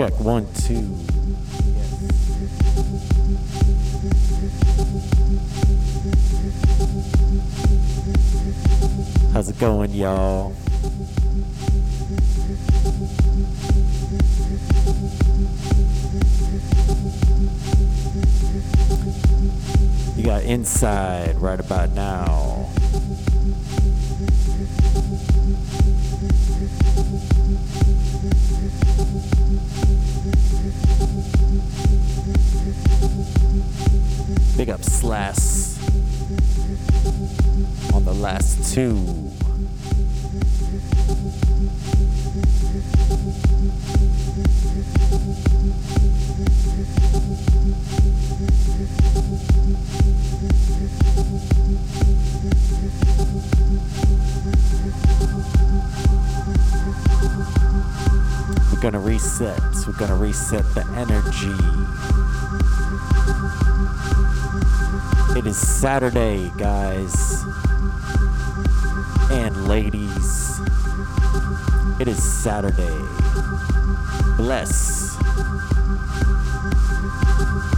Check one, two. How's it going, y'all? You got inside right about now. Big up Slash on the last two. We're gonna reset. We're gonna reset the energy. It is Saturday, guys and ladies. It is Saturday. Bless.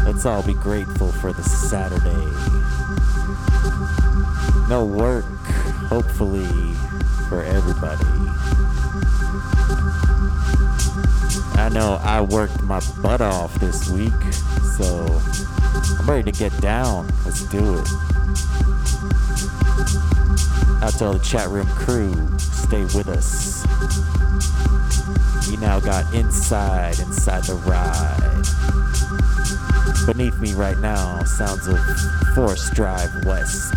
Let's all be grateful for the Saturday. No work, hopefully, for everybody. I know I worked my butt off this week, so ready to get down. Let's do it. Out to all the chat room crew, stay with us. You now got inside, inside the ride. Beneath me right now, sounds of Forest Drive West.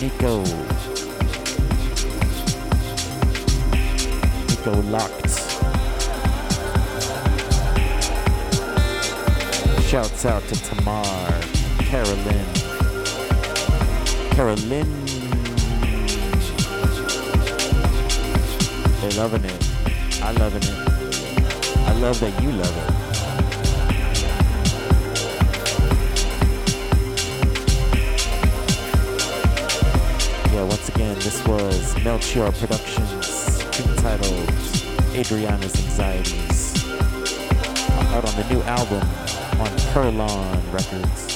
Nico. Nico locked. Shouts out to Tamar, Carolyn, Carolyn. They're loving it. I loving it. I love that you love it. Once again, this was Melchior Productions, entitled Adriana's Anxieties, out on the new album on Perlon Records.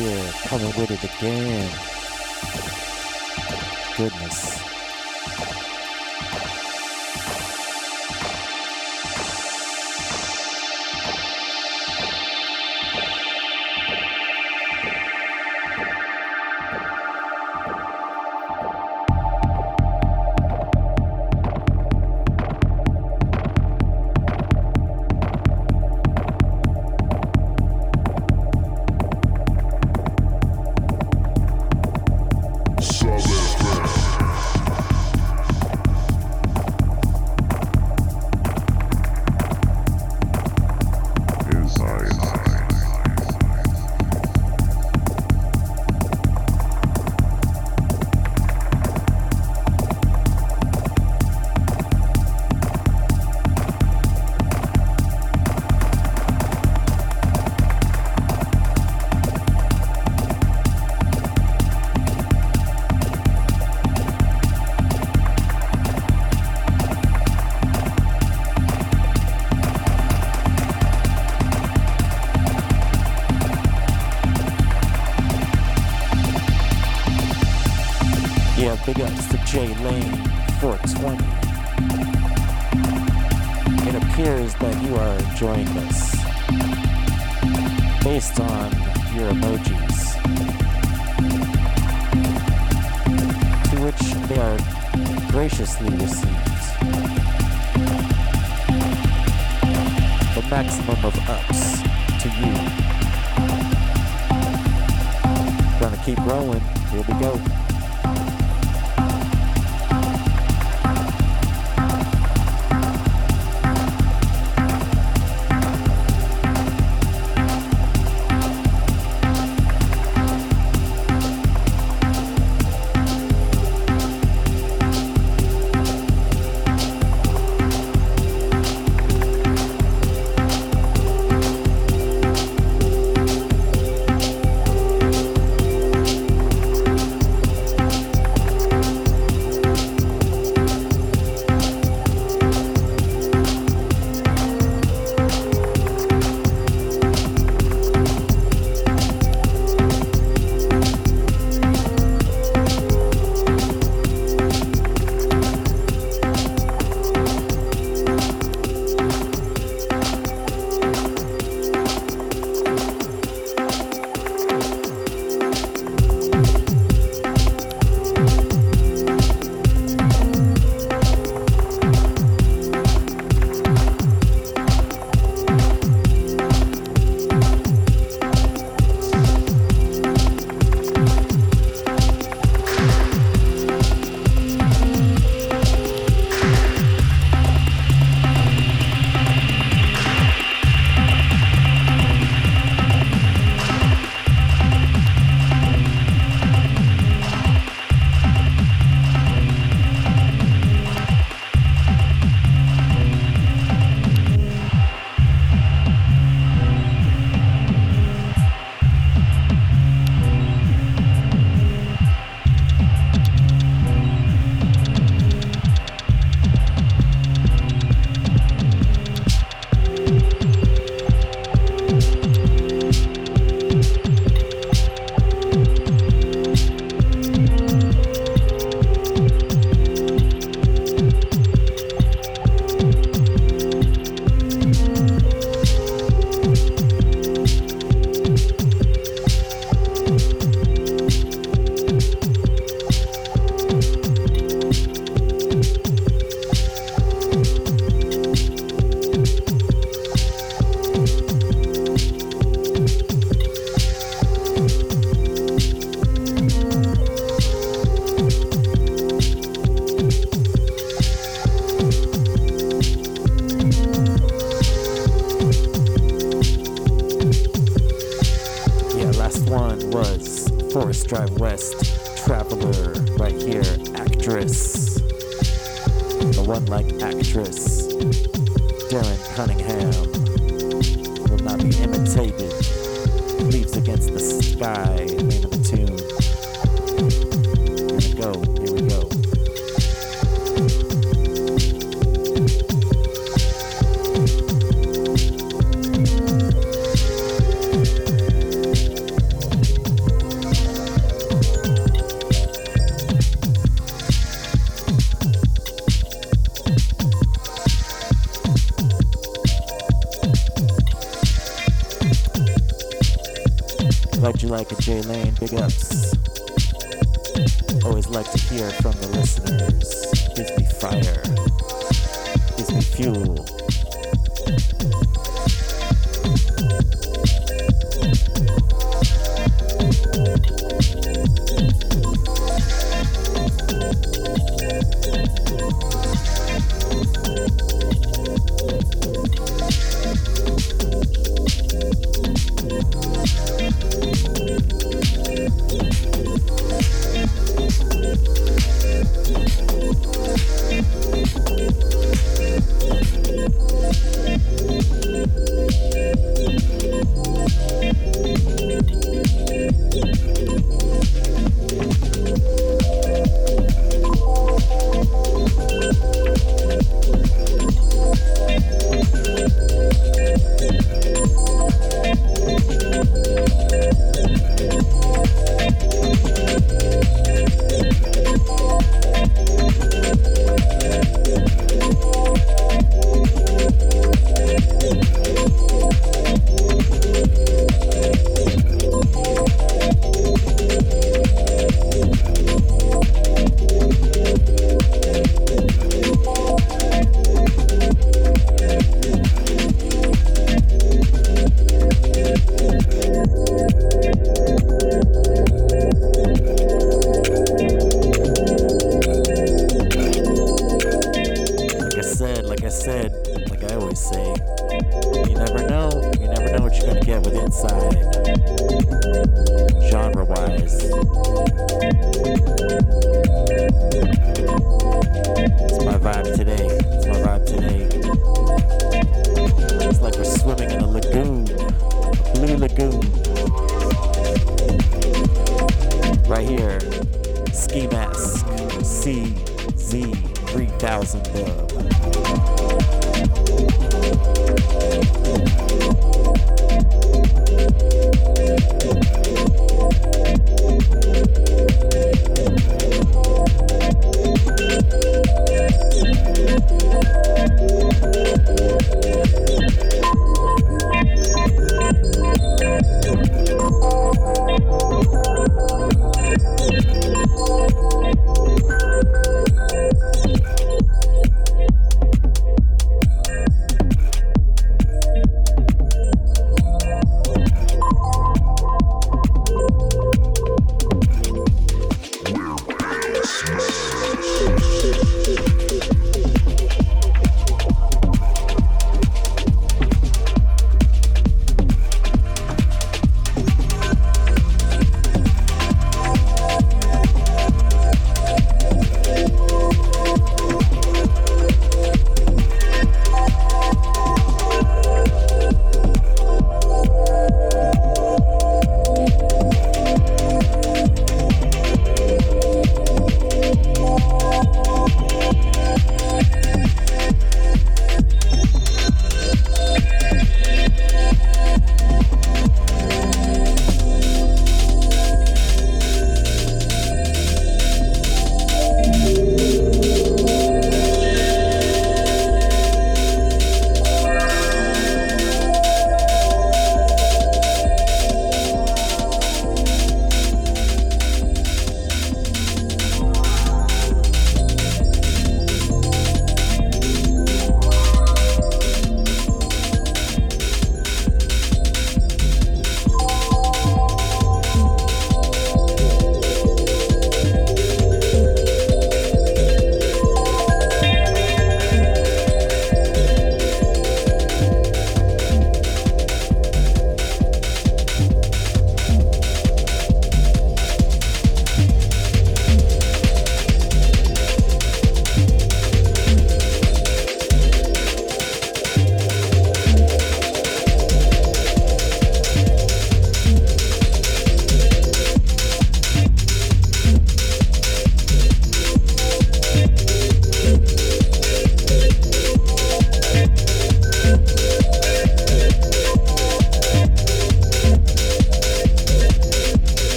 West, right here, coming with it again.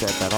Checa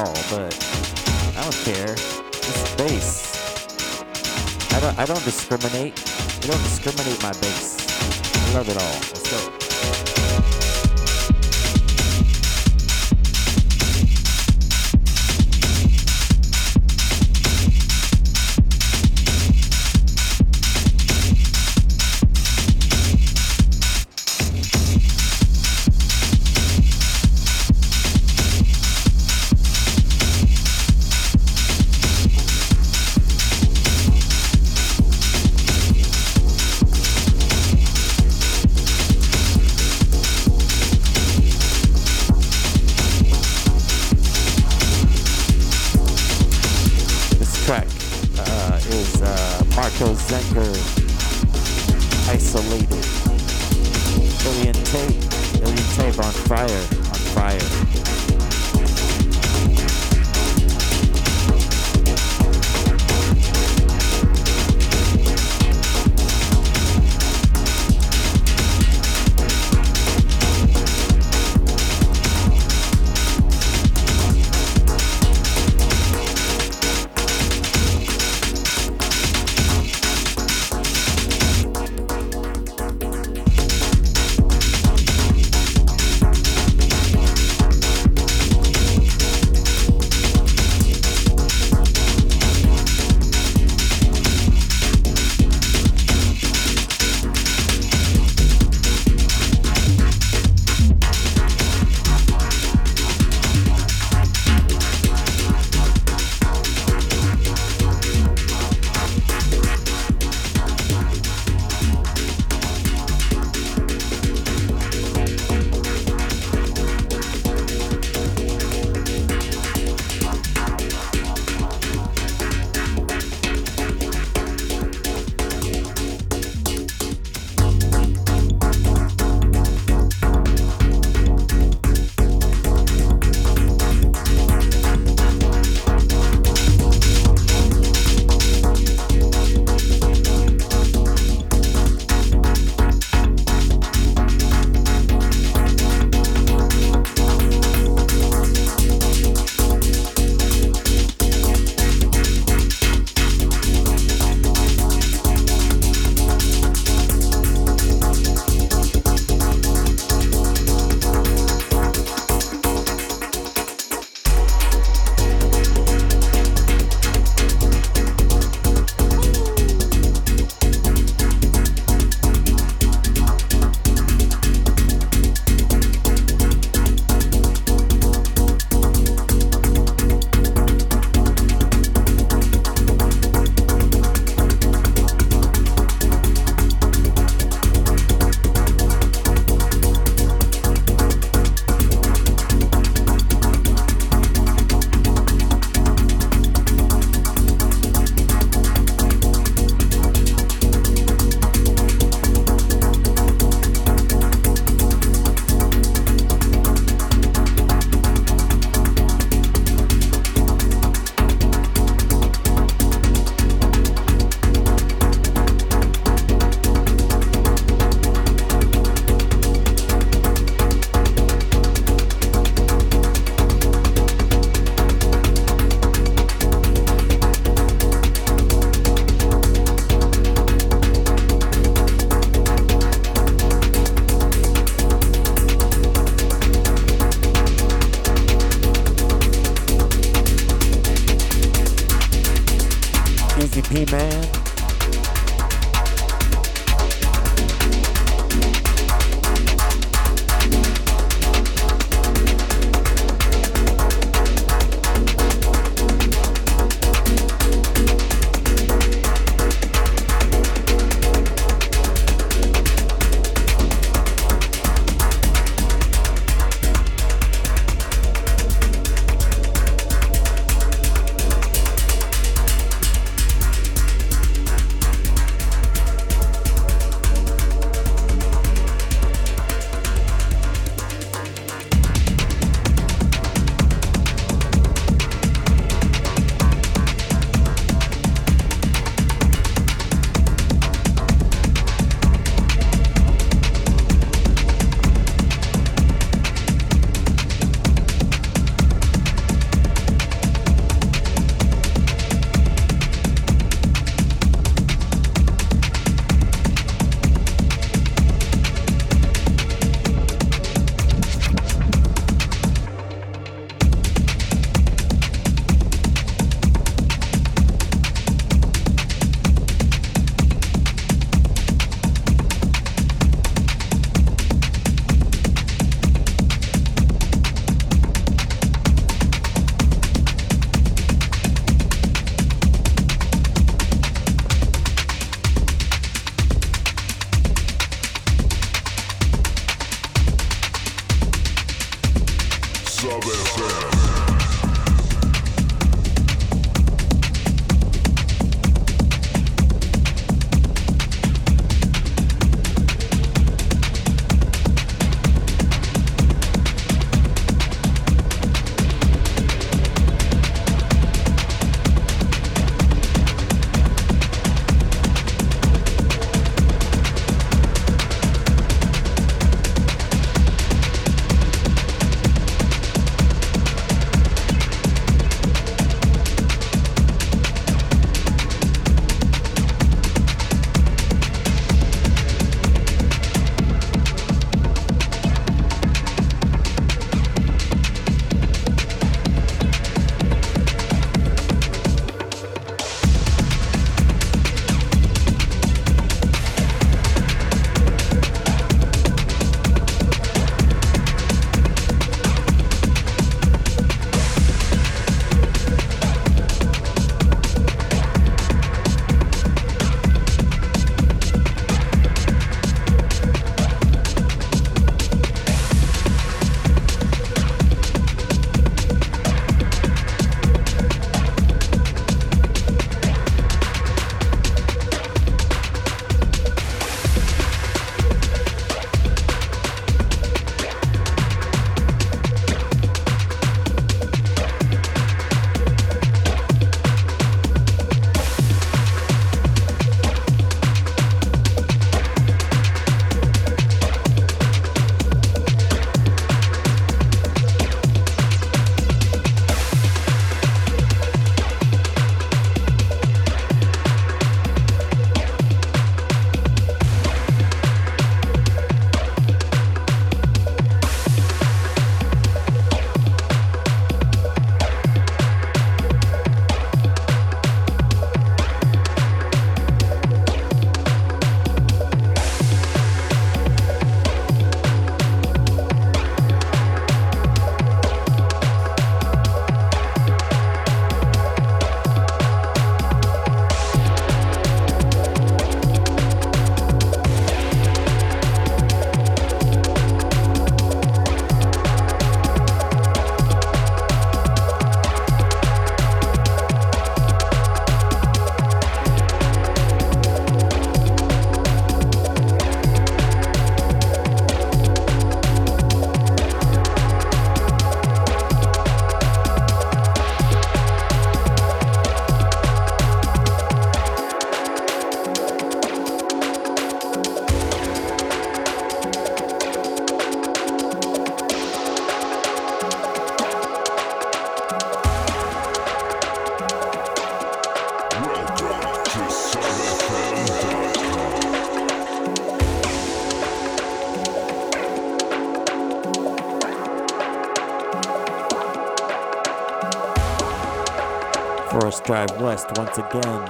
First Drive West once again.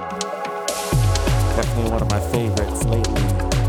Definitely one of my favorites lately.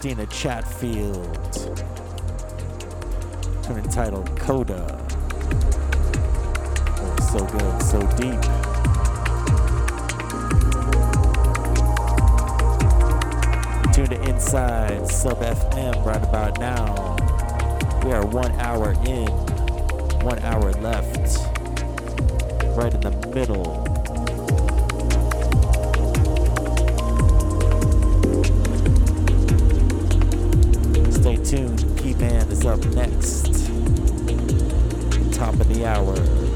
Christina Chatfield. Tune entitled Coda. Oh, so good, so deep. Tune to Inside Sub FM right about now. We are one hour in, one hour left, right in the middle. Tuned, Key Man is up next. Top of the hour.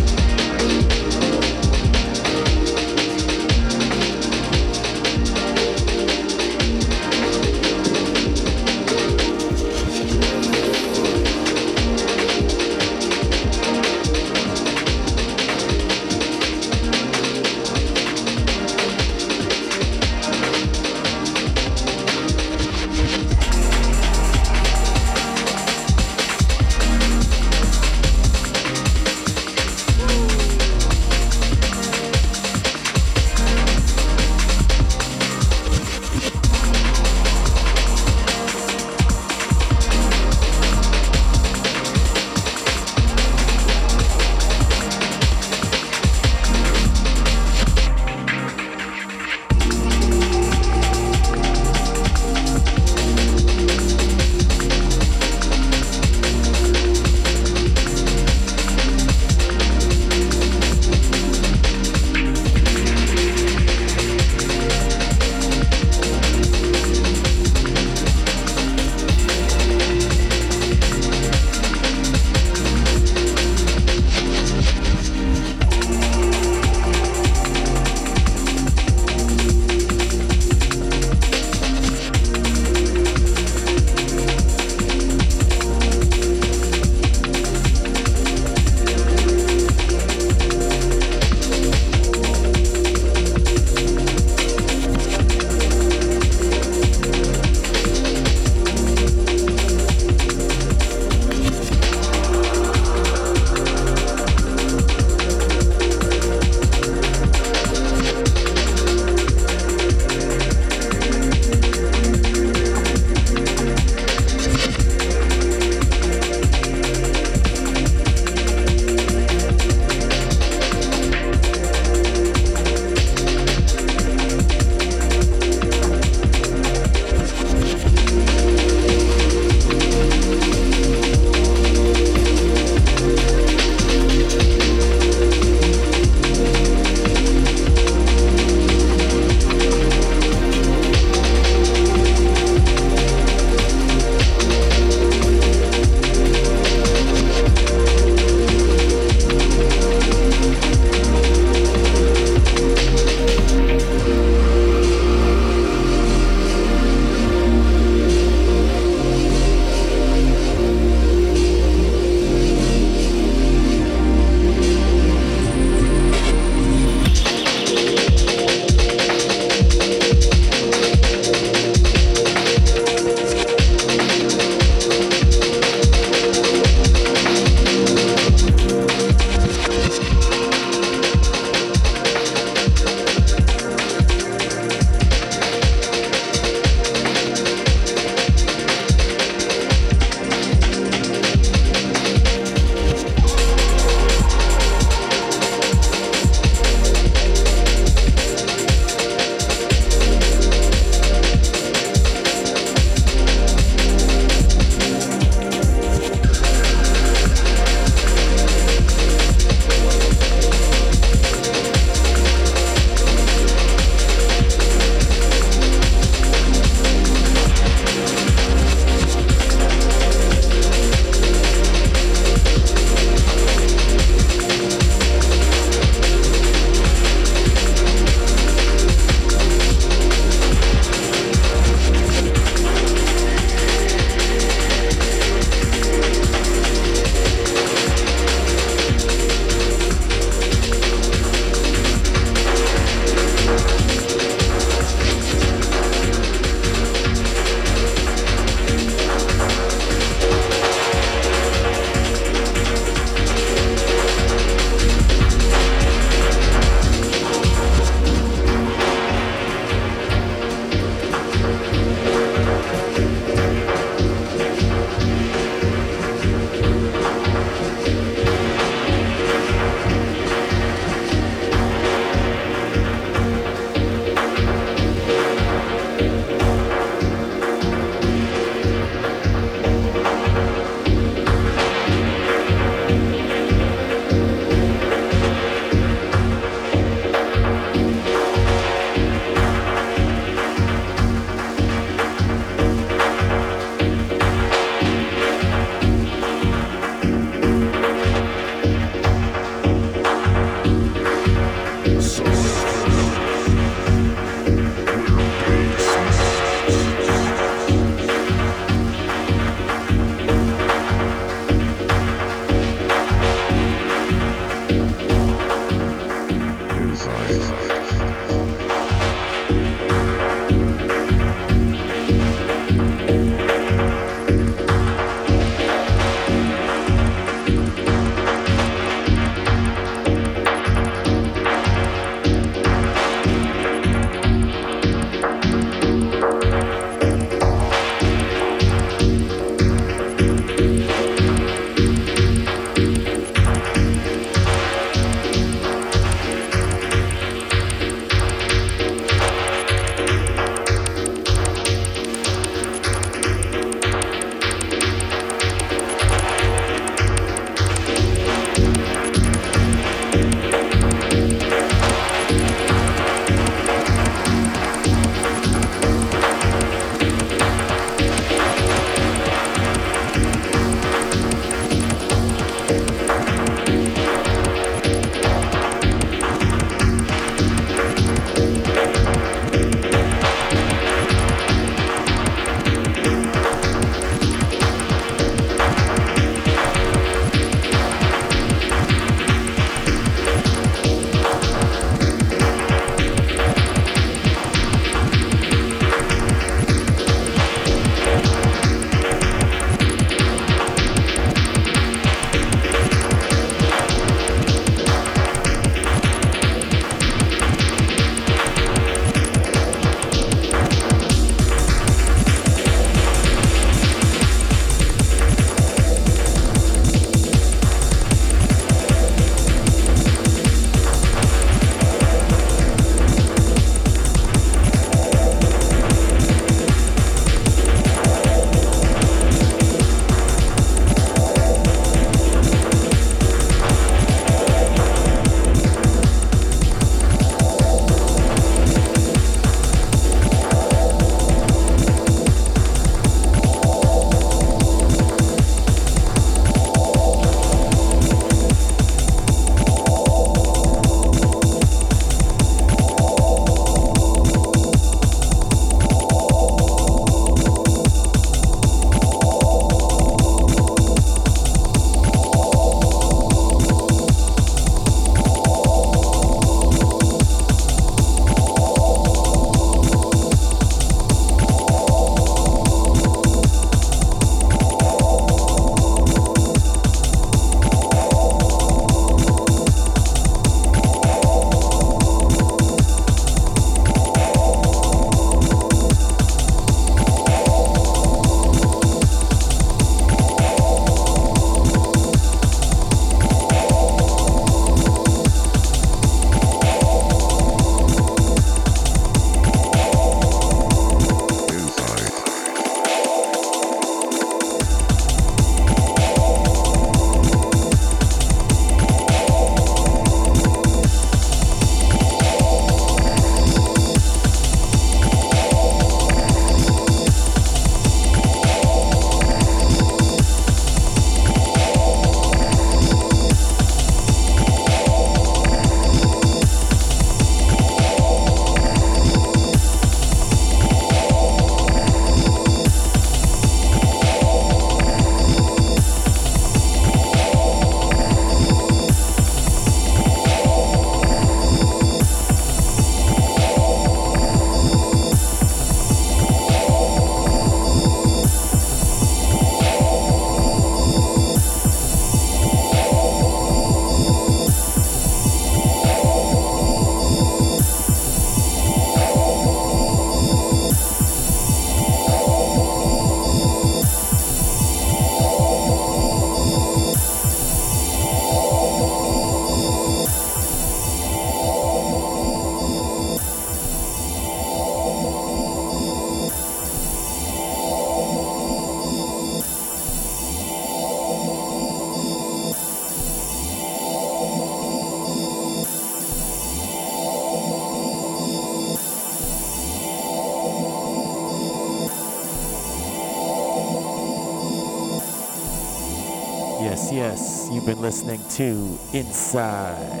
Yes, you've been listening to Inside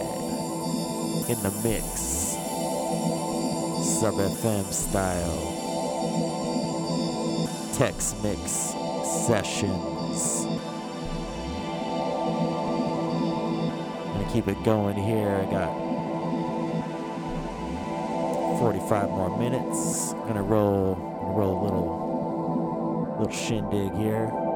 in the Mix, Sub FM style, Tex Mix Sessions. I'm Gonna keep it going here. I got 45 more minutes. Gonna roll, roll a little, little shindig here.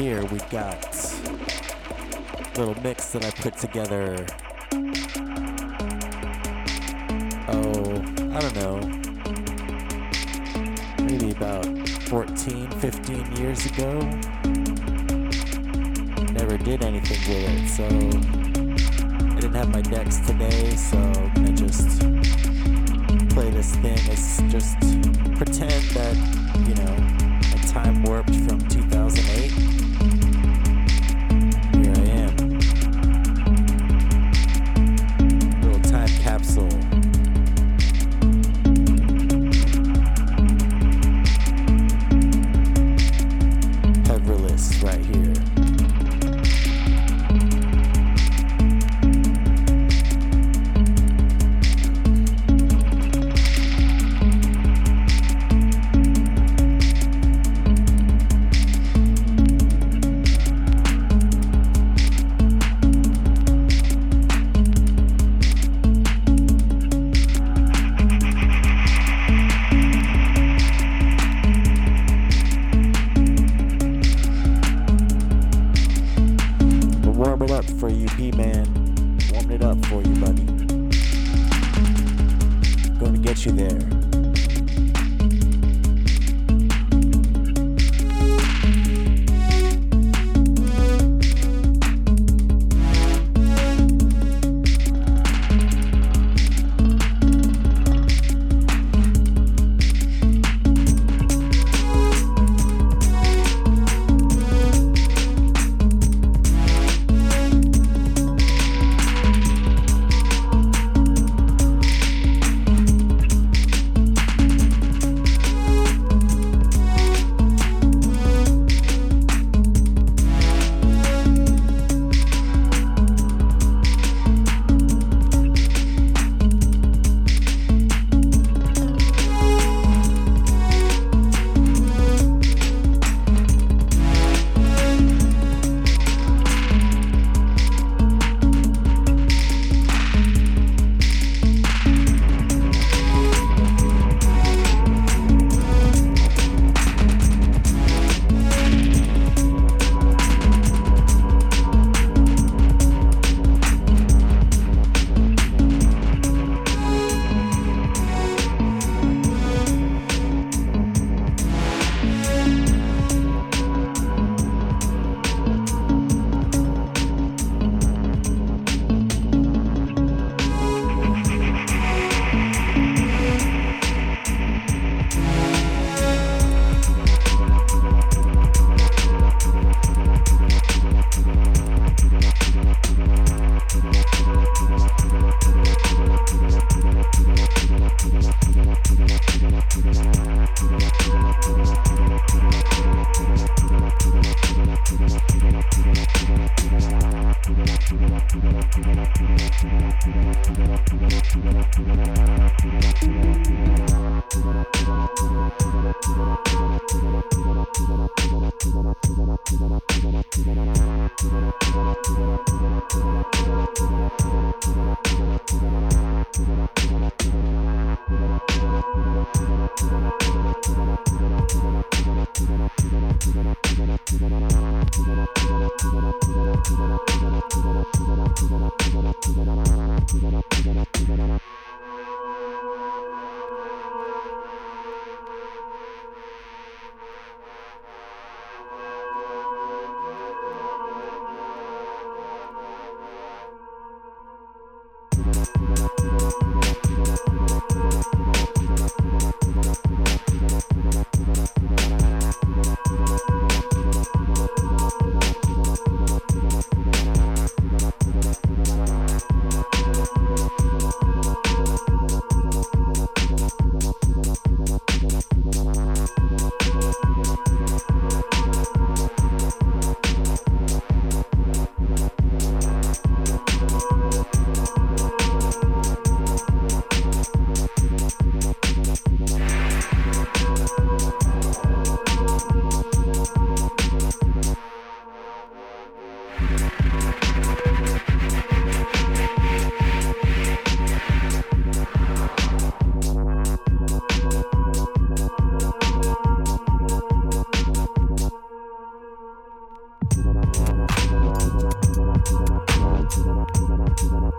Here, we got a little mix that I put together. Oh, I don't know. Maybe about 14, 15 years ago. Never did anything with it, so I didn't have my decks today, so I'm just play this thing as just pretend that, Up for you, P-Man. Warm it up for you, buddy. To get you there. Bye.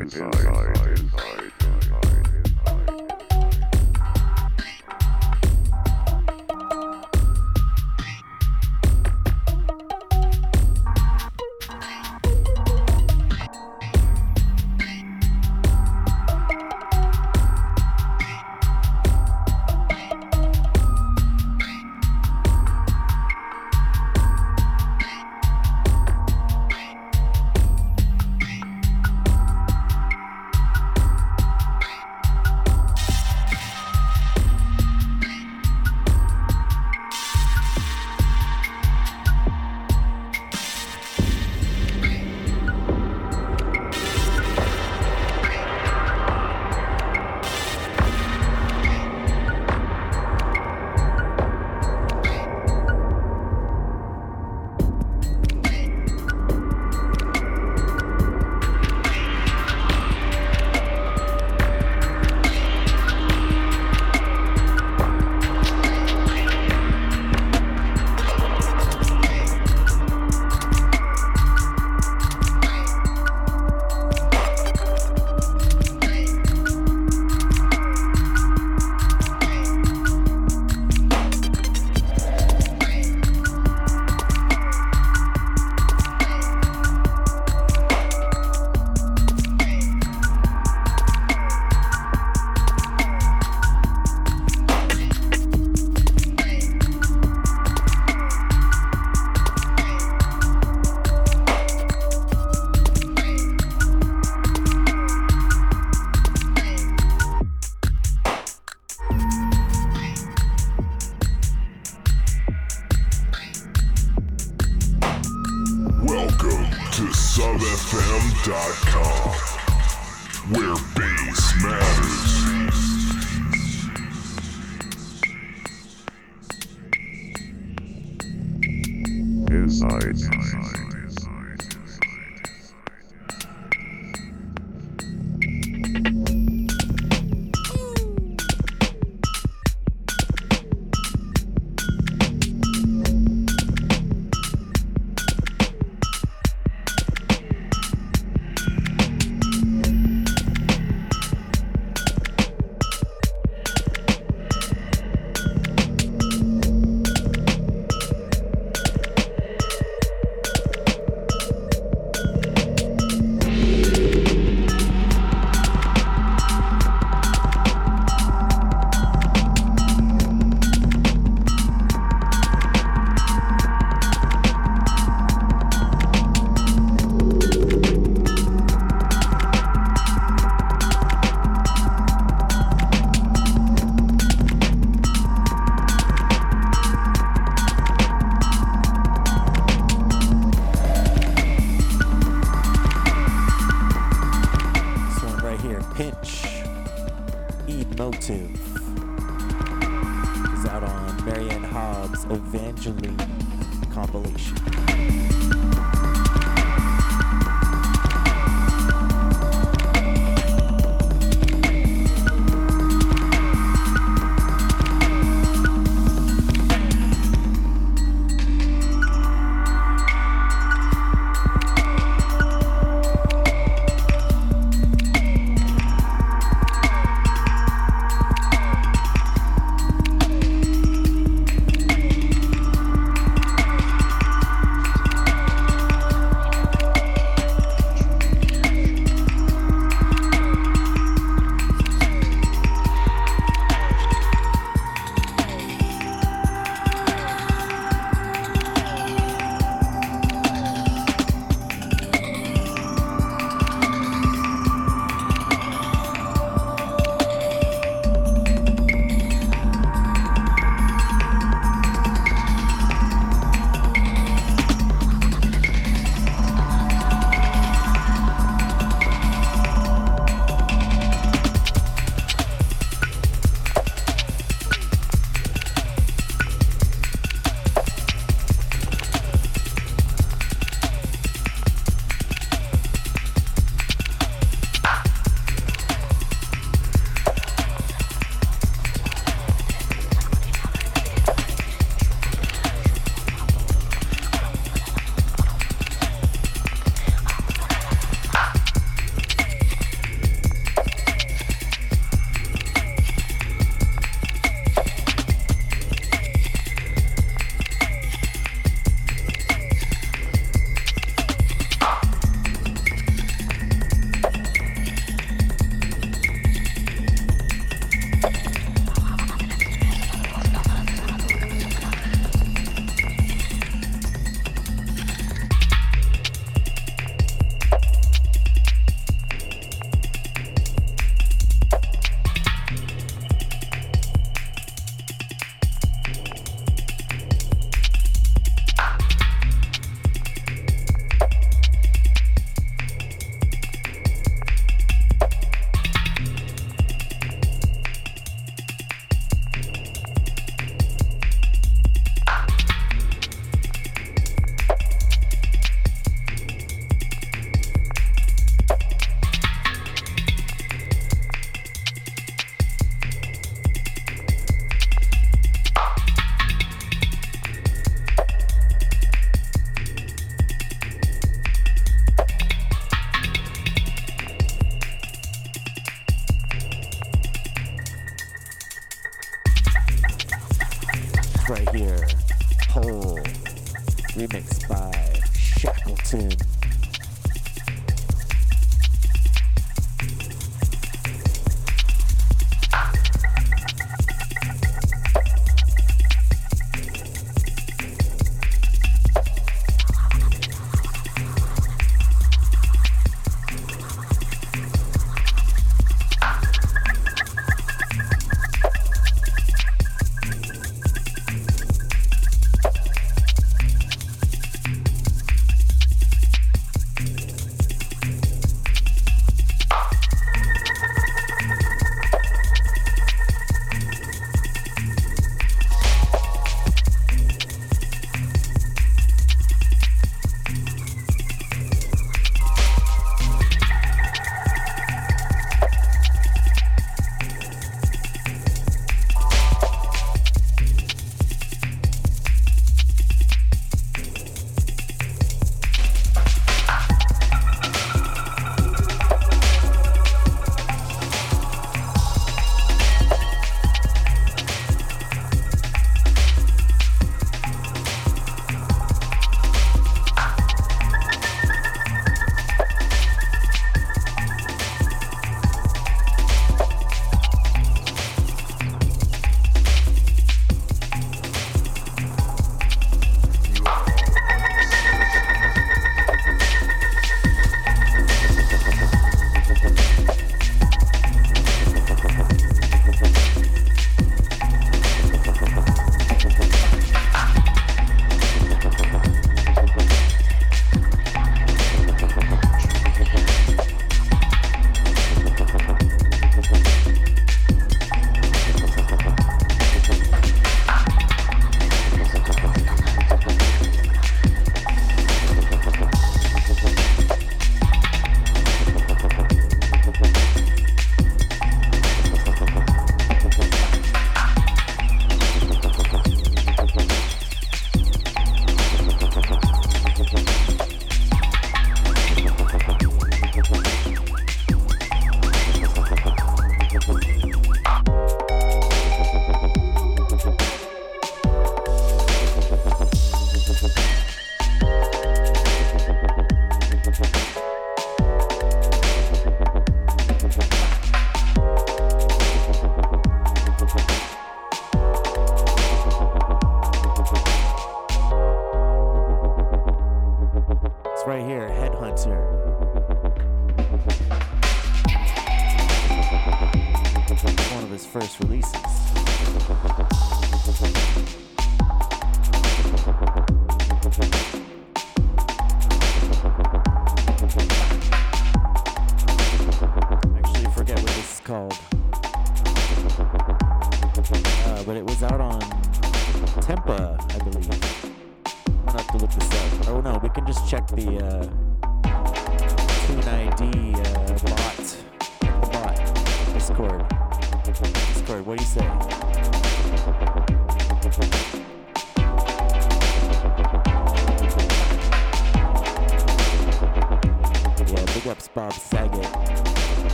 Inside,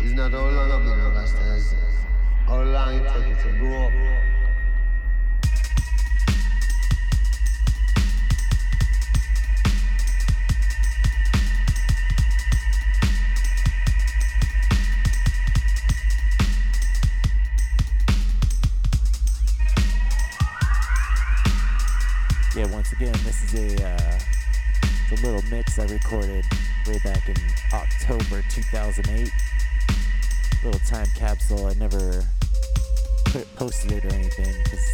It's not how long I've been Rasta, it's long it takes to grow up. Yeah, once again, this is a, uh, a little mix I recorded back in October 2008. Little time capsule. I never put, posted it or anything because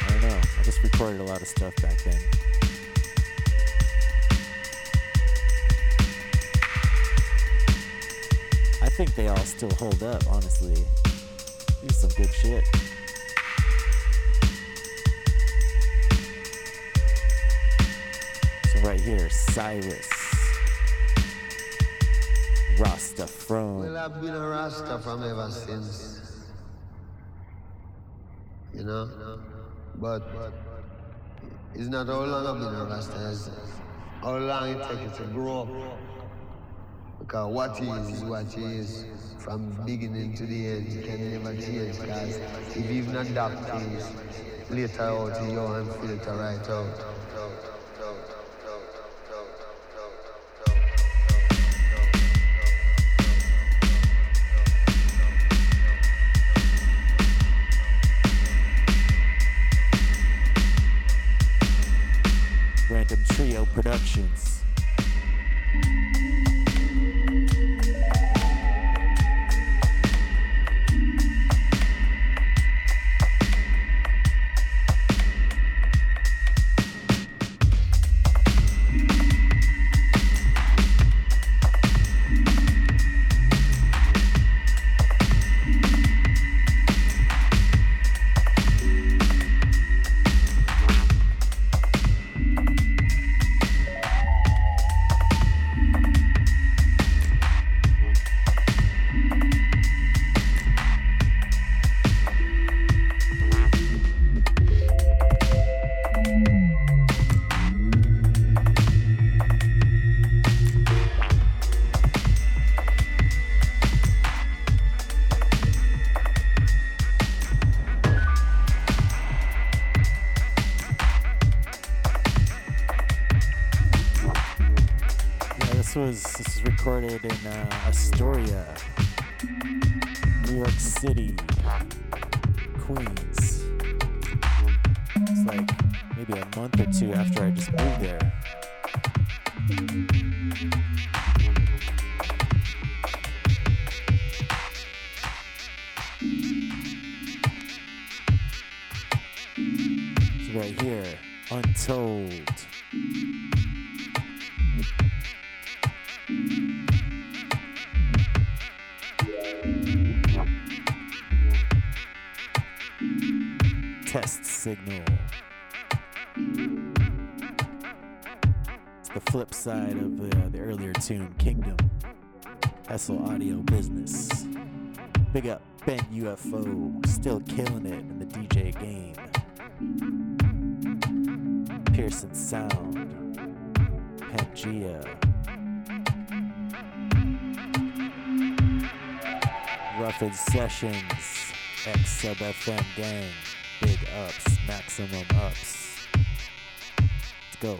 I don't know. I just recorded a lot of stuff back then. I think they all still hold up, honestly. These some good shit. So right here, Cyrus. Rastafrone. Well, I've been a Rasta from ever since. You know? But it's not how long I've been a Rasta, it's how long it takes to grow up. Because what he is is what he is. From beginning to the end, you can never change. Because if you've not adapt things, later out, you go and filter right out. Trio Started in uh, Astoria, New York City. Castle Audio Business. Big up Ben UFO, still killing it in the DJ game. Pearson Sound, Pangaea. Ruffin Sessions, X Sub FM Gang, Big Ups, Maximum Ups. Let's go.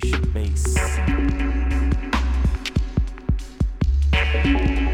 Base. bass.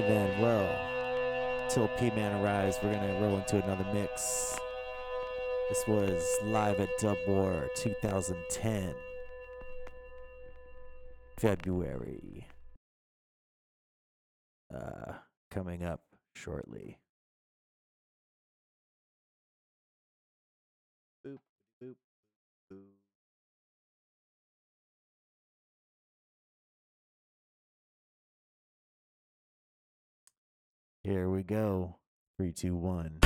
then. Well, till P Man arrives, we're gonna roll into another mix. This was live at Dub War 2010, February. Uh, coming up shortly. Here we go. Three, two, one.